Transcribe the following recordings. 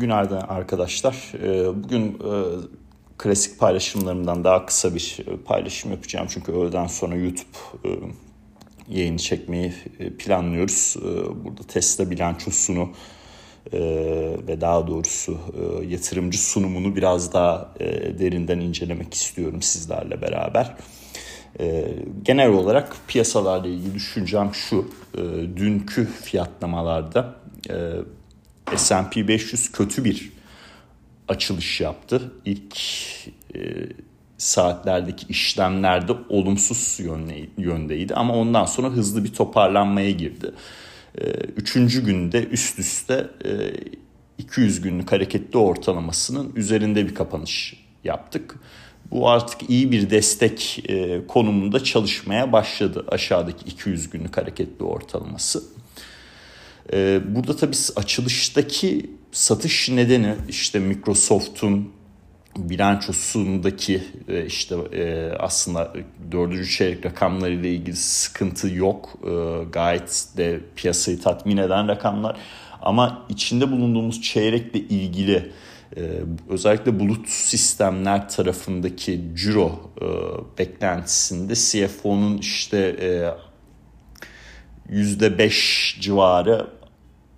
Günaydın arkadaşlar. Ee, bugün e, klasik paylaşımlarımdan daha kısa bir e, paylaşım yapacağım. Çünkü öğleden sonra YouTube e, yayını çekmeyi planlıyoruz. Burada Tesla bilançosunu ve daha doğrusu yatırımcı sunumunu biraz daha derinden incelemek istiyorum sizlerle beraber. Genel olarak piyasalarla ilgili düşüncem şu. Dünkü fiyatlamalarda S&P 500 kötü bir açılış yaptı. İlk e, saatlerdeki işlemlerde olumsuz yöndeydi ama ondan sonra hızlı bir toparlanmaya girdi. E, üçüncü günde üst üste e, 200 günlük hareketli ortalamasının üzerinde bir kapanış yaptık. Bu artık iyi bir destek e, konumunda çalışmaya başladı aşağıdaki 200 günlük hareketli ortalaması. Ee, burada tabii açılıştaki satış nedeni işte Microsoft'un bilançosundaki e, işte e, aslında dördüncü çeyrek rakamlarıyla ilgili sıkıntı yok. E, gayet de piyasayı tatmin eden rakamlar. Ama içinde bulunduğumuz çeyrekle ilgili özellikle bulut sistemler tarafındaki ciro beklentisinde CFO'nun işte %5 civarı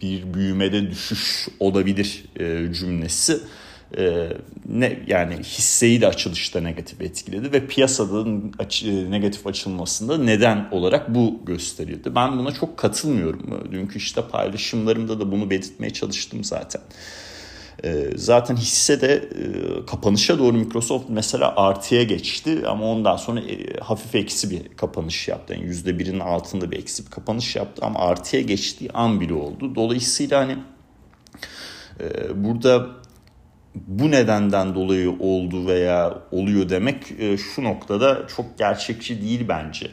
bir büyümede düşüş olabilir e, cümlesi e, ne yani hisseyi de açılışta negatif etkiledi ve piyasada aç, e, negatif açılmasında neden olarak bu gösterildi. Ben buna çok katılmıyorum. Dünkü işte paylaşımlarımda da bunu belirtmeye çalıştım zaten. Ee, zaten hisse de e, kapanışa doğru Microsoft mesela artıya geçti ama ondan sonra e, hafif eksi bir kapanış yaptı. Yani %1'in altında bir eksi bir kapanış yaptı ama artıya geçtiği an bile oldu. Dolayısıyla hani e, burada bu nedenden dolayı oldu veya oluyor demek şu noktada çok gerçekçi değil bence.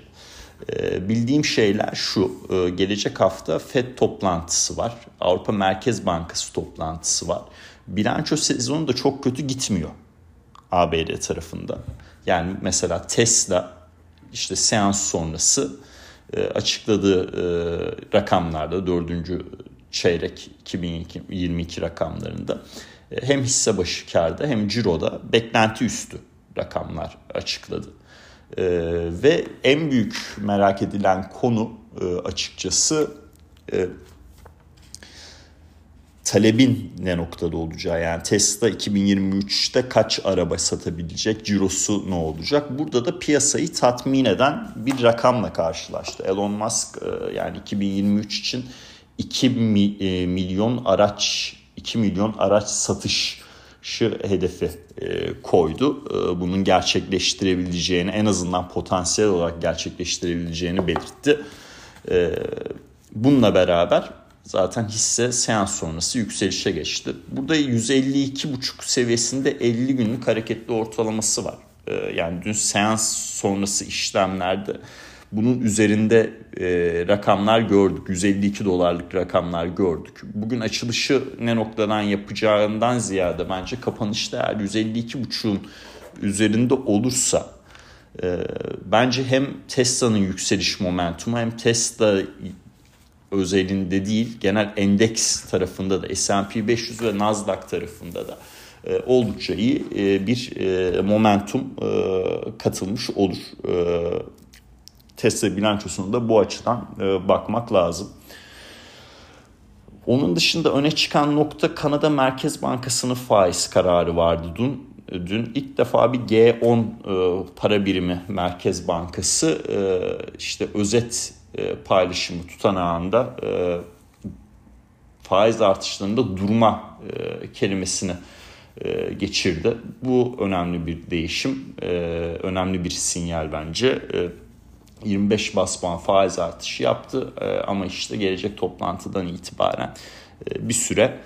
Bildiğim şeyler şu, gelecek hafta FED toplantısı var, Avrupa Merkez Bankası toplantısı var bilanço sezonu da çok kötü gitmiyor ABD tarafında. Yani mesela Tesla işte seans sonrası e, açıkladığı e, rakamlarda dördüncü çeyrek 2022 rakamlarında e, hem hisse başı karda hem ciroda beklenti üstü rakamlar açıkladı. Ve en büyük merak edilen konu açıkçası talebin ne noktada olacağı yani Tesla 2023'te kaç araba satabilecek, cirosu ne olacak? Burada da piyasayı tatmin eden bir rakamla karşılaştı. Elon Musk e, yani 2023 için 2 e, milyon araç 2 milyon araç satış hedefi e, koydu. Bunun gerçekleştirebileceğini en azından potansiyel olarak gerçekleştirebileceğini belirtti. Bununla beraber Zaten hisse seans sonrası yükselişe geçti. Burada 152,5 seviyesinde 50 günlük hareketli ortalaması var. Ee, yani dün seans sonrası işlemlerde bunun üzerinde e, rakamlar gördük. 152 dolarlık rakamlar gördük. Bugün açılışı ne noktadan yapacağından ziyade bence kapanışta eğer 152,5'un üzerinde olursa e, bence hem Tesla'nın yükseliş momentumu hem Tesla özelinde değil genel endeks tarafında da S&P 500 ve Nasdaq tarafında da e, oldukça iyi e, bir e, momentum katılmış olur. Tesla bilançosunu da bu açıdan bakmak lazım. Onun dışında öne çıkan nokta Kanada Merkez Bankası'nın faiz kararı vardı dün. Dün ilk defa bir G10 e, para birimi Merkez Bankası işte özet e, paylaşımı tutanağında e, faiz artışlarında durma e, kelimesini e, geçirdi. Bu önemli bir değişim, önemli bir sinyal bence. E, 25 bas puan faiz artışı yaptı ama işte gelecek toplantıdan itibaren bir süre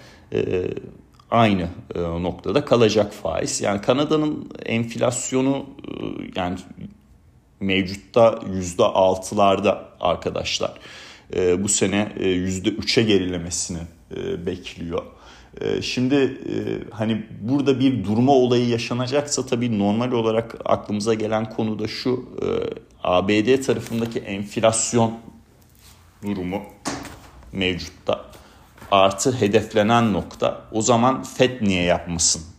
aynı noktada kalacak faiz. Yani Kanada'nın enflasyonu yani mevcutta yüzde altılarda arkadaşlar. E, bu sene e, yüzde üçe gerilemesini e, bekliyor. E, şimdi e, hani burada bir durma olayı yaşanacaksa tabii normal olarak aklımıza gelen konu da şu e, ABD tarafındaki enflasyon durumu mevcutta artı hedeflenen nokta. O zaman FED niye yapmasın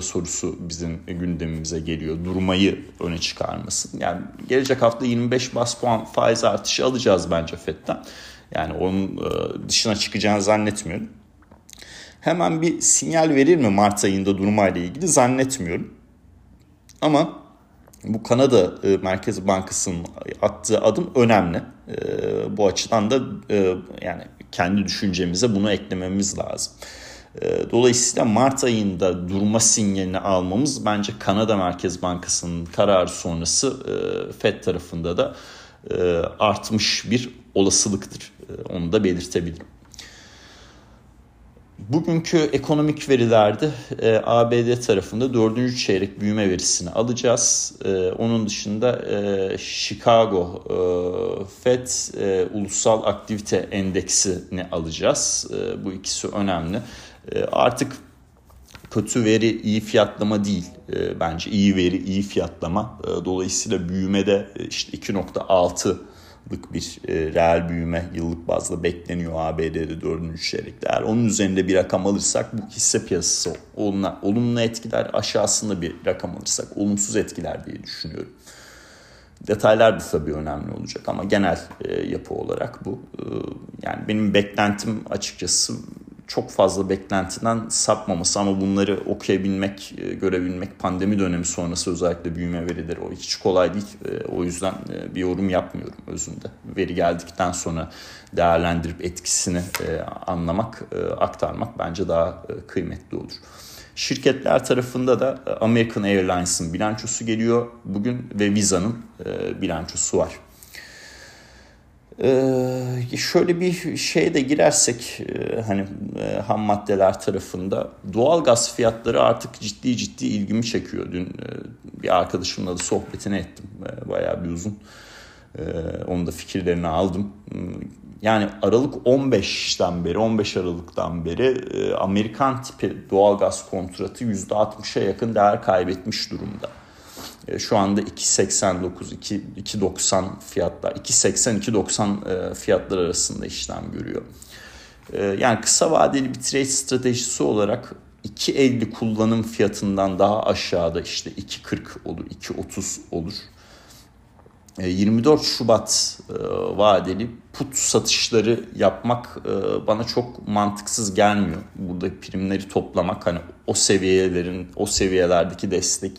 sorusu bizim gündemimize geliyor. Durmayı öne çıkarmasın. Yani gelecek hafta 25 bas puan faiz artışı alacağız bence FED'den. Yani onun e, dışına çıkacağını zannetmiyorum. Hemen bir sinyal verir mi Mart ayında durmayla ilgili zannetmiyorum. Ama bu Kanada e, Merkez Bankası'nın attığı adım önemli. Bu açıdan da yani kendi düşüncemize bunu eklememiz lazım. Ee, dolayısıyla Mart ayında durma sinyalini almamız bence Kanada Merkez Bankası'nın kararı sonrası e, FED tarafında da e, artmış bir olasılıktır. E, onu da belirtebilirim. Bugünkü ekonomik verilerde e, ABD tarafında dördüncü çeyrek büyüme verisini alacağız. E, onun dışında e, Chicago e, Fed e, Ulusal Aktivite Endeksini alacağız. E, bu ikisi önemli. E, artık kötü veri iyi fiyatlama değil e, bence iyi veri iyi fiyatlama. E, dolayısıyla büyümede işte 2.6 lık bir reel büyüme yıllık bazda bekleniyor ABD'de dördüncü çeyrekte. Eğer onun üzerinde bir rakam alırsak bu hisse piyasası olumlu, olumlu etkiler aşağısında bir rakam alırsak olumsuz etkiler diye düşünüyorum. Detaylar da tabii önemli olacak ama genel yapı olarak bu. yani benim beklentim açıkçası çok fazla beklentiden sapmaması ama bunları okuyabilmek, e, görebilmek pandemi dönemi sonrası özellikle büyüme verileri o hiç kolay değil. E, o yüzden e, bir yorum yapmıyorum özünde. Veri geldikten sonra değerlendirip etkisini anlamak, aktarmak bence daha kıymetli olur. Şirketler tarafında da American Airlines'ın bilançosu geliyor bugün ve Visa'nın bilançosu var. Ee, şöyle bir şeye de girersek e, hani e, ham maddeler tarafında doğal gaz fiyatları artık ciddi ciddi ilgimi çekiyor. Dün e, bir arkadaşımla da sohbetini ettim e, bayağı bir uzun. E, onun da fikirlerini aldım. Yani Aralık 15'ten beri 15 Aralık'tan beri e, Amerikan tipi doğal gaz kontratı %60'a yakın değer kaybetmiş durumda. E, şu anda 2.89, 2.90 fiyatlar, 2.80, 2.90 fiyatlar arasında işlem görüyor. E, yani kısa vadeli bir trade stratejisi olarak 2.50 kullanım fiyatından daha aşağıda işte 2.40 olur, 2.30 olur. 24 e, Şubat vadeli put satışları yapmak bana çok mantıksız gelmiyor. Burada primleri toplamak hani o seviyelerin o seviyelerdeki destek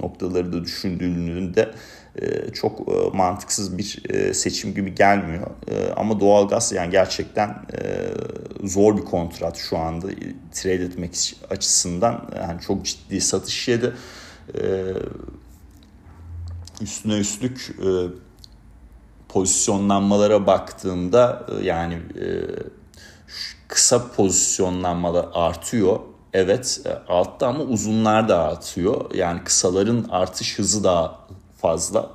noktaları da düşündüğünde e, çok e, mantıksız bir e, seçim gibi gelmiyor. Ama doğalgaz yani gerçekten zor bir kontrat şu anda trade etmek açısından yani çok ciddi satış yedi. Üstüne üstlük pozisyonlanmalara baktığımda yani kısa pozisyonlanmalar artıyor Evet e, altta ama uzunlar da artıyor. Yani kısaların artış hızı daha fazla.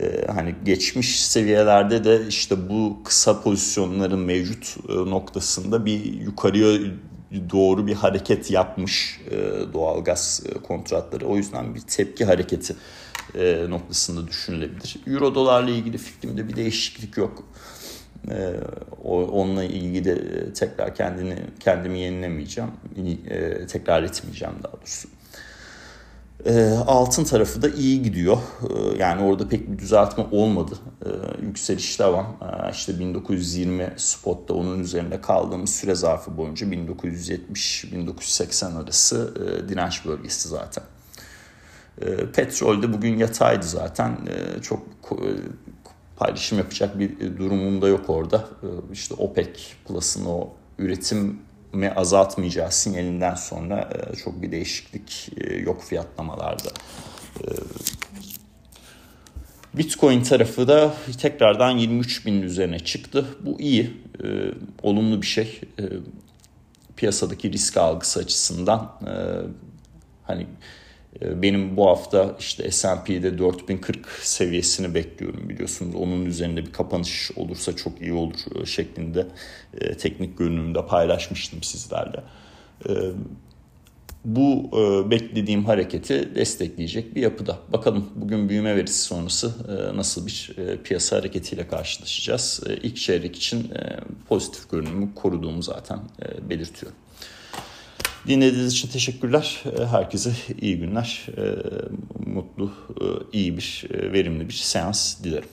Ee, hani geçmiş seviyelerde de işte bu kısa pozisyonların mevcut e, noktasında bir yukarıya doğru bir hareket yapmış e, doğalgaz e, kontratları. O yüzden bir tepki hareketi e, noktasında düşünülebilir. Euro dolarla ilgili fikrimde bir değişiklik yok. Ee, onunla ilgili de e, tekrar kendini kendimi yenilemeyeceğim. E, tekrar etmeyeceğim daha doğrusu. E, altın tarafı da iyi gidiyor. yani orada pek bir düzeltme olmadı. yükseliş devam. İşte 1920 spotta onun üzerinde kaldığımız süre zarfı boyunca 1970-1980 arası direnç bölgesi zaten. Petrol de bugün yataydı zaten. çok paylaşım yapacak bir e, durumum da yok orada. E, işte OPEC Plus'ın o üretimi azaltmayacağı sinyalinden sonra e, çok bir değişiklik yok fiyatlamalarda. Bitcoin tarafı da tekrardan 23 bin üzerine çıktı. Bu iyi, olumlu bir şey. Piyasadaki risk algısı açısından hani ee, benim bu hafta işte S&P'de 4040 seviyesini bekliyorum biliyorsunuz. Onun üzerinde bir kapanış olursa çok iyi olur e, şeklinde e, teknik görünümde paylaşmıştım sizlerle. Ee, bu e, beklediğim hareketi destekleyecek bir yapıda. Bakalım bugün büyüme verisi sonrası nasıl bir piyasa hareketiyle karşılaşacağız. İlk çeyrek için pozitif görünümü koruduğumu zaten belirtiyorum. Dinlediğiniz için teşekkürler. Ee, herkese iyi günler, ee, mutlu, e, iyi bir, e, verimli bir seans dilerim.